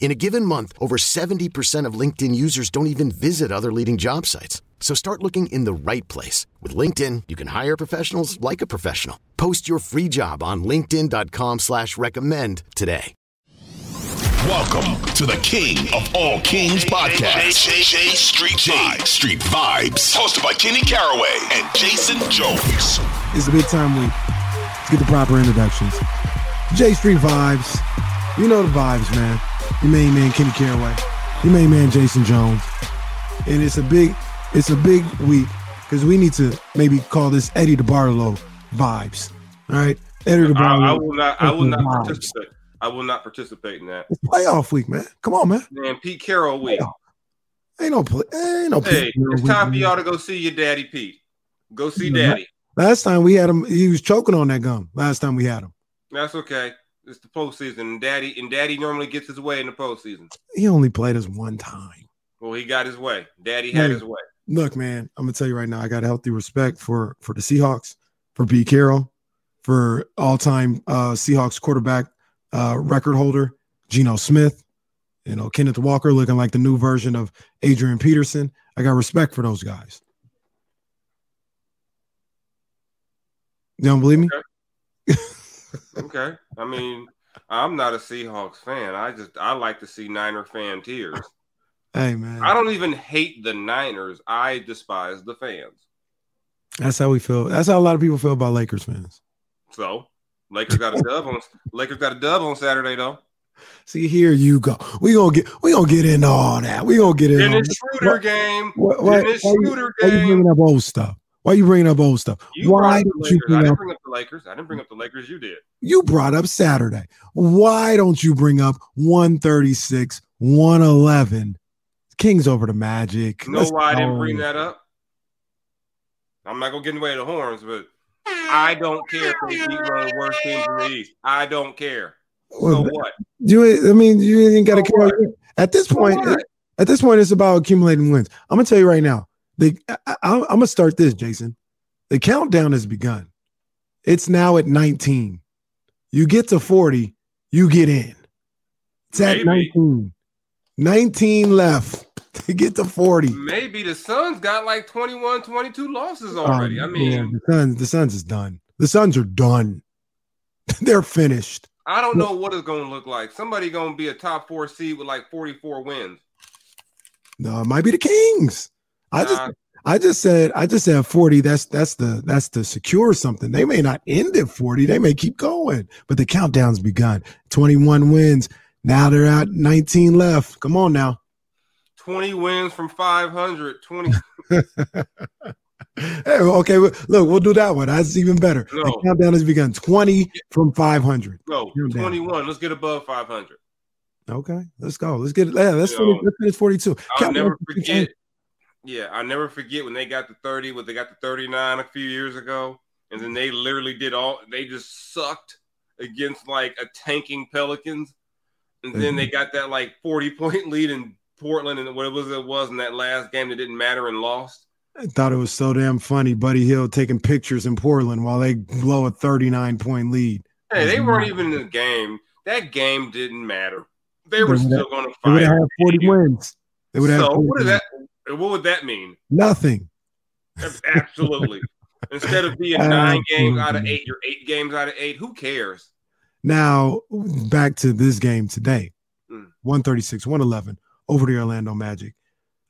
In a given month, over 70% of LinkedIn users don't even visit other leading job sites. So start looking in the right place. With LinkedIn, you can hire professionals like a professional. Post your free job on linkedin.com slash recommend today. Welcome to the King of All Kings podcast. J, J, J Street Vibes. Street Vibes. Hosted by Kenny Caraway and Jason Jones. It's a big time week. Let's get the proper introductions. J Street Vibes. You know the vibes, man your main man Kenny Caraway, your main man Jason Jones, and it's a big it's a big week because we need to maybe call this Eddie DeBartolo vibes. All right, Eddie DeBartolo. I, I will not. I will not vibes. participate. I will not participate in that. It's playoff week, man. Come on, man. Man, Pete Carroll week. Playoff. Ain't no play. Ain't no. Hey, it's time for y'all to go see your daddy, Pete. Go see daddy. Last time we had him, he was choking on that gum. Last time we had him. That's okay. It's the postseason, and Daddy and Daddy normally gets his way in the postseason. He only played us one time. Well, he got his way. Daddy had his way. Look, man, I'm gonna tell you right now. I got healthy respect for for the Seahawks, for Pete Carroll, for all-time uh, Seahawks quarterback uh, record holder Geno Smith. You know, Kenneth Walker looking like the new version of Adrian Peterson. I got respect for those guys. You don't believe me? Okay. okay. I mean, I'm not a Seahawks fan. I just I like to see Niner fan tears. Hey man. I don't even hate the Niners. I despise the fans. That's how we feel. That's how a lot of people feel about Lakers fans. So Lakers got a dub on Lakers got a dub on Saturday though. See, here you go. We gonna get we gonna get into all that. We gonna get in. Dennis Schroeder game. What, what, Dennis Schroeder game. Why you bringing up old stuff? Why are you bringing up old stuff? You Why don't you bring up, bring up the Lakers? I didn't bring up the Lakers. You did. You brought up Saturday. Why don't you bring up 136, 111? Kings over the Magic. You know Let's why. I didn't bring that up? I'm not gonna get in the way of the horns, but I don't care if they beat one of the worst teams in the East. I don't care. Well, so what? You, I mean, you ain't got to so care. What? At this point, at this point, it's about accumulating wins. I'm gonna tell you right now. The, I, am gonna start this, Jason. The countdown has begun. It's now at 19. You get to 40, you get in. It's Maybe. at 19. 19 left to get to 40. Maybe the Suns got like 21, 22 losses already. Um, I mean, yeah, the Suns, the Suns is done. The Suns are done. They're finished. I don't know what it's going to look like. Somebody going to be a top four seed with like 44 wins. No, it might be the Kings. I just uh, I just said I just said 40. That's that's the that's to secure something. They may not end at 40. They may keep going, but the countdown's begun. 21 wins. Now they're at 19 left. Come on now. 20 wins from 500. 20. hey, okay, look, we'll do that one. That's even better. No. The countdown has begun. 20 from 500. No, 21. Let's get above 500. Okay, let's go. Let's get it. Yeah, let's, finish, let's finish 42. I'll never forget yeah, I never forget when they got the 30, when they got the 39 a few years ago, and then they literally did all they just sucked against like a tanking Pelicans. And then they got that like 40 point lead in Portland and what it was it was in that last game that didn't matter and lost. I thought it was so damn funny, Buddy Hield taking pictures in Portland while they blow a 39 point lead. Hey, they weren't even in the game. That game didn't matter. They were still going to fight. They would have 40 wins. They would have. So what that? What would that mean? Nothing. Absolutely. Instead of being nine games out of eight, you're eight games out of eight. Who cares? Now, back to this game today mm. 136, 111 over the Orlando Magic.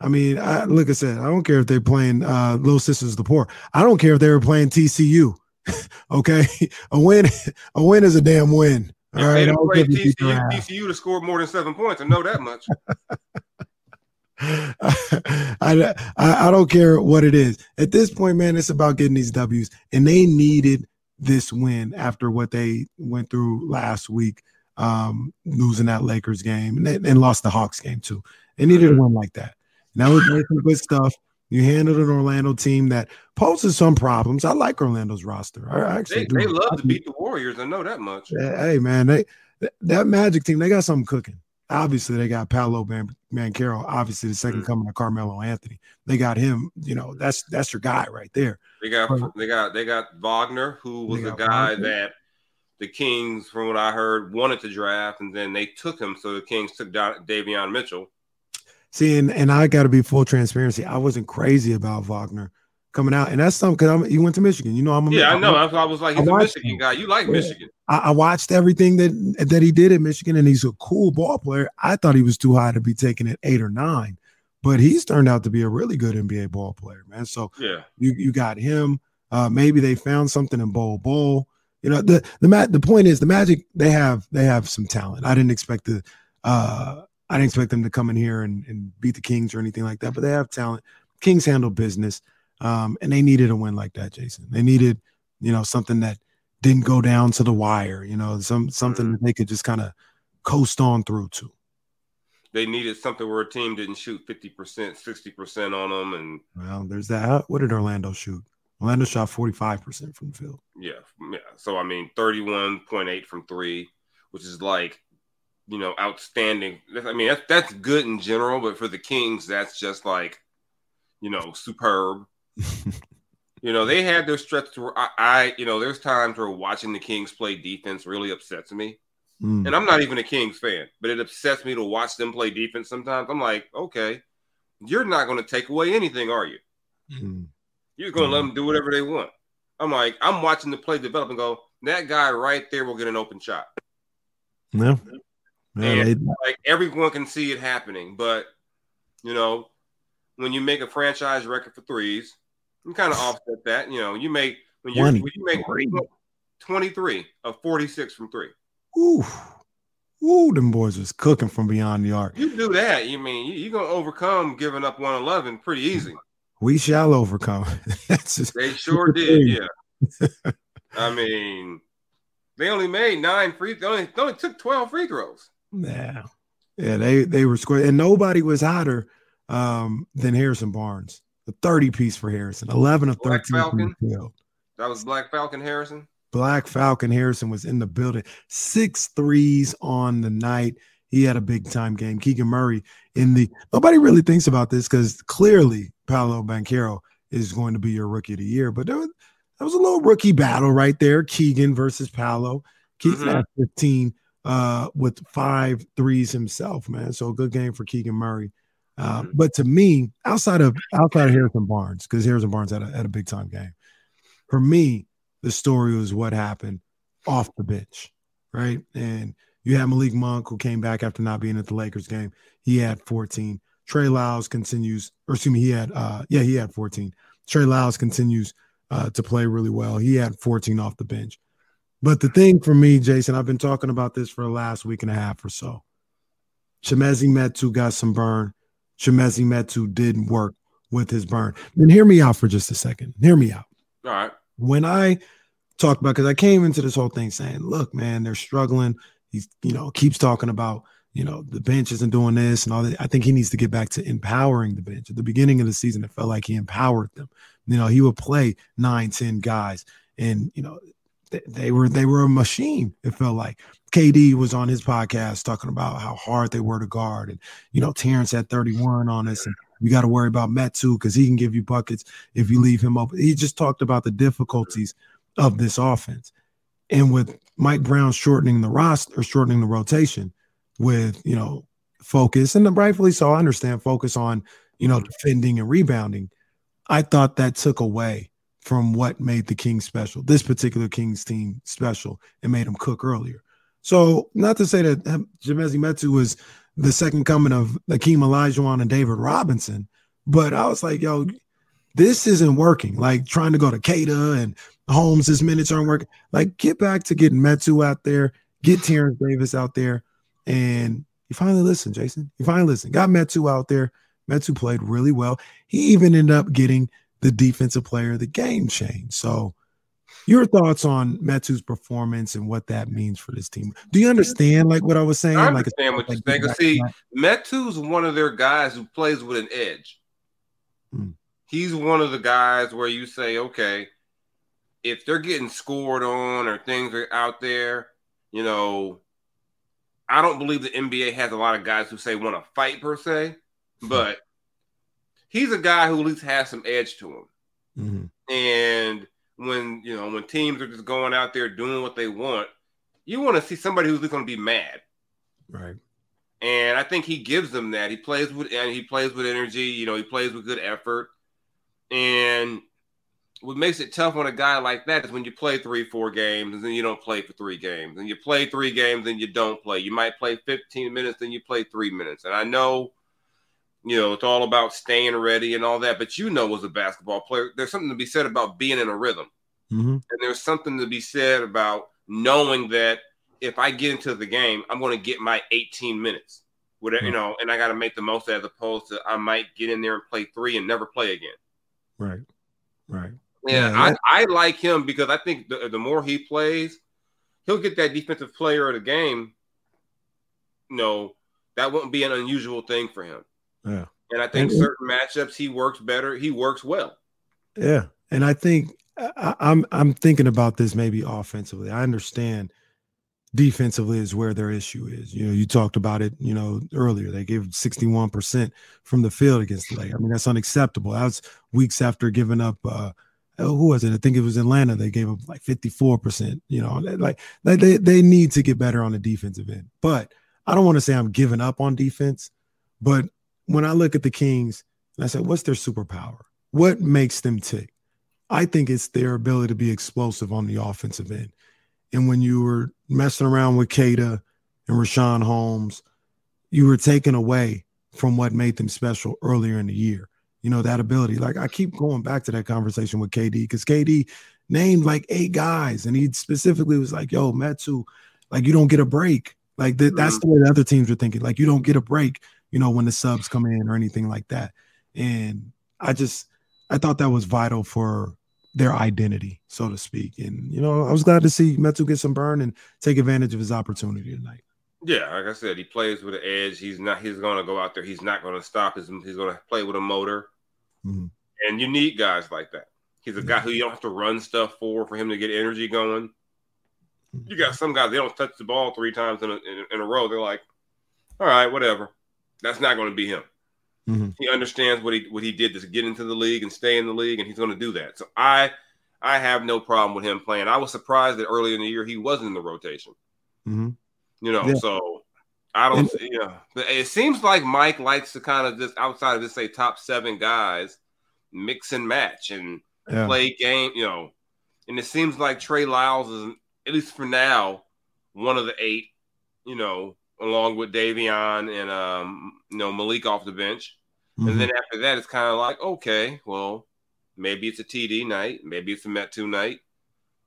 I mean, I, like I said, I don't care if they're playing uh, Little Sisters of the Poor. I don't care if they were playing TCU okay, a win, a win is a damn win. All right, they play TCU, TCU to score more than seven points. I know that much. I, I, I don't care what it is. At this point, man, it's about getting these W's, and they needed this win after what they went through last week, um, losing that Lakers game and, they, and lost the Hawks game too. They needed a win like that. Now we're doing some good stuff. You handled an Orlando team that poses some problems. I like Orlando's roster. I actually they, they love to beat the Warriors. I know that much. Hey man, they that Magic team they got something cooking. Obviously, they got Paolo Man- Banchero, obviously the second mm. coming of Carmelo Anthony. They got him. You know, that's that's your guy right there. They got but, they got they got Wagner, who was a guy Wagner. that the Kings, from what I heard, wanted to draft, and then they took him. So the Kings took Davion Mitchell. See, and, and I got to be full transparency. I wasn't crazy about Wagner coming out, and that's something because you went to Michigan. You know, I'm a, yeah, I know. I, I was like, he's a Michigan guy. You like yeah. Michigan? I, I, watched everything that that he did at Michigan, and he's a cool ball player. I thought he was too high to be taken at eight or nine, but he's turned out to be a really good NBA ball player, man. So yeah, you you got him. Uh, maybe they found something in Bowl Bol. You know, the the the point is the Magic they have they have some talent. I didn't expect the uh I didn't expect them to come in here and, and beat the Kings or anything like that, but they have talent. Kings handle business, um, and they needed a win like that, Jason. They needed, you know, something that didn't go down to the wire. You know, some something mm-hmm. that they could just kind of coast on through to. They needed something where a team didn't shoot fifty percent, sixty percent on them, and well, there's that. What did Orlando shoot? Orlando shot forty five percent from the field. Yeah, yeah. So I mean, thirty one point eight from three, which is like you know, outstanding. I mean, that's that's good in general, but for the Kings, that's just like, you know, superb. You know, they had their stretch where I, I, you know, there's times where watching the Kings play defense really upsets me. Mm. And I'm not even a Kings fan, but it upsets me to watch them play defense sometimes. I'm like, okay, you're not going to take away anything, are you? Mm. You're going to mm. let them do whatever they want. I'm like, I'm watching the play develop and go, that guy right there will get an open shot. And, they... like everyone can see it happening, but you know, when you make a franchise record for threes, you kind of offset that. You know, you make when you when you make 23 of 46 from three. Ooh. Ooh, them boys was cooking from beyond the arc. You do that, you mean you're gonna overcome giving up 111 pretty easy. We shall overcome. That's just, they sure did, yeah. I mean, they only made nine free. They only, they only took 12 free throws. Yeah. Yeah, they they were square, and nobody was hotter um, than Harrison Barnes. The 30 piece for Harrison, 11 of 13 Black Falcon. That was Black Falcon Harrison. Black Falcon Harrison was in the building. Six threes on the night. He had a big time game. Keegan Murray in the nobody really thinks about this because clearly Paolo Banchero is going to be your rookie of the year. But there was, there was a little rookie battle right there. Keegan versus Paolo. Keegan mm-hmm. had 15 uh, with five threes himself, man. So a good game for Keegan Murray. Uh, but to me, outside of outside of Harrison Barnes, because Harrison Barnes had a, had a big time game. For me, the story was what happened off the bench, right? And you had Malik Monk who came back after not being at the Lakers game. He had 14. Trey Lyles continues, or excuse me, he had uh yeah, he had 14. Trey Lyles continues uh, to play really well. He had 14 off the bench. But the thing for me, Jason, I've been talking about this for the last week and a half or so. Chimezie Metu got some burn. Chimezie Metu didn't work with his burn. And hear me out for just a second. Hear me out. All right. When I talk about, because I came into this whole thing saying, look, man, they're struggling. He's, you know, keeps talking about, you know, the bench isn't doing this and all that. I think he needs to get back to empowering the bench. At the beginning of the season, it felt like he empowered them. You know, he would play nine, ten guys. And, you know, they were they were a machine. It felt like KD was on his podcast talking about how hard they were to guard, and you know Terrence had 31 on us, and you got to worry about Metu because he can give you buckets if you leave him open. He just talked about the difficulties of this offense, and with Mike Brown shortening the roster shortening the rotation, with you know focus and rightfully so. I understand focus on you know defending and rebounding. I thought that took away from what made the Kings special, this particular Kings team special, and made them cook earlier. So, not to say that Chimezie Metu was the second coming of Akeem Olajuwon and David Robinson, but I was like, yo, this isn't working. Like trying to go to Queta and Holmes, his minutes aren't working. Like get back to getting Metu out there, get Terrence Davis out there, and you finally listen, Jason. You finally listen. Got Metu out there. Metu played really well. He even ended up getting the defensive player of the game change. So your thoughts on Metu's performance and what that means for this team? Do you understand like what I was saying? I understand like, what you're saying. See, Metu's one of their guys who plays with an edge. Hmm. He's one of the guys where you say, okay, if they're getting scored on or things are out there, you know, I don't believe the NBA has a lot of guys who say want to fight per se, hmm. but he's a guy who at least has some edge to him. Mm-hmm. And when you know when teams are just going out there doing what they want, you want to see somebody who's going to be mad, right? And I think he gives them that. He plays with and he plays with energy. You know, he plays with good effort. And what makes it tough on a guy like that is when you play three, four games and then you don't play for three games, and you play three games and you don't play. You might play 15 minutes, then you play three minutes. And I know you know, it's all about staying ready and all that. But you know, as a basketball player, there's something to be said about being in a rhythm. Mm-hmm. And there's something to be said about knowing that if I get into the game, I'm going to get my 18 minutes. Whatever, you know, and I got to make the most as opposed to I might get in there and play three and never play again. Right. Right. Yeah, yeah I, I like him because I think the, the more he plays, he'll get that defensive player of the game. You no, know, that won't be an unusual thing for him. Yeah. And I think and, certain matchups he works better. He works well. Yeah, and I think I, I'm I'm thinking about this maybe offensively. I understand defensively is where their issue is. You know, you talked about it, you know, earlier. They gave 61% from the field against the Lake. I mean, that's unacceptable. That was weeks after giving up uh oh, who was it? I think it was Atlanta. They gave up like 54%. You know, like they they need to get better on the defensive end. But I don't want to say I'm giving up on defense, but when I look at the Kings and I say, what's their superpower? What makes them tick? I think it's their ability to be explosive on the offensive end. And when you were messing around with Queta and Richaun Holmes, you were taken away from what made them special earlier in the year. You know, that ability. Like I keep going back to that conversation with KD because KD named like eight guys and he specifically was like, yo, Metu, like you don't get a break. Like th- that's mm-hmm. the way the other teams were thinking. Like you don't get a break you know, when the subs come in or anything like that. And I just I thought that was vital for their identity, so to speak. And you know, I was glad to see Metu get some burn and take advantage of his opportunity tonight. Yeah, like I said, he plays with an edge. He's not. He's going to go out there. He's not going to stop. He's, he's going to play with a motor. Mm-hmm. And you need guys like that. He's a guy who you don't have to run stuff for for him to get energy going. You got some guys they don't touch the ball three times in a, in, in a row. They're like, all right, whatever. That's not going to be him. Mm-hmm. He understands what he what he did to get into the league and stay in the league, and he's going to do that. So I I have no problem with him playing. I was surprised that early in the year he wasn't in the rotation. Mm-hmm. You know, yeah. so I don't. And, you know, it seems like Mike likes to kind of just outside of just say top seven guys, mix and match and yeah. play game. You know, and it seems like Trey Lyles is at least for now one of the eight. You know, along with Davion and um, you know Malik off the bench. Mm-hmm. And then after that, it's kind of like, okay, well, maybe it's a TD night, maybe it's a Met Metu night.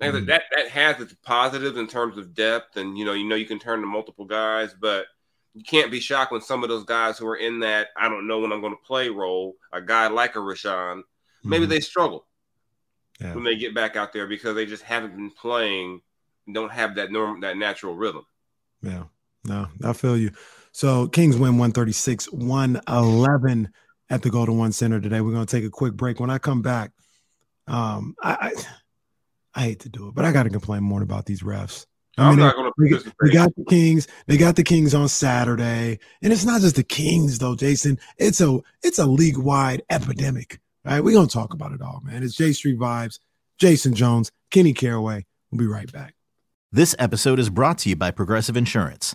Mm-hmm. That that has its positives in terms of depth, and you know, you know, you can turn to multiple guys, but you can't be shocked when some of those guys who are in that I don't know when I'm going to play role, a guy like a Richaun, maybe mm-hmm. they struggle yeah. when they get back out there because they just haven't been playing, don't have that norm, that natural rhythm. Yeah. No, I feel you. So Kings win 136, 111 at the Golden One Center today. We're going to take a quick break. When I come back, um, I, I, I hate to do it, but I got to complain more about these refs. I mean, they, they got the Kings. They got the Kings on Saturday, and it's not just the Kings though, Jason. It's a it's a league wide epidemic. Right? We're gonna talk about it all, man. It's J Street Vibes, Jason Jones, Kenny Caraway. We'll be right back. This episode is brought to you by Progressive Insurance.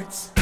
oh,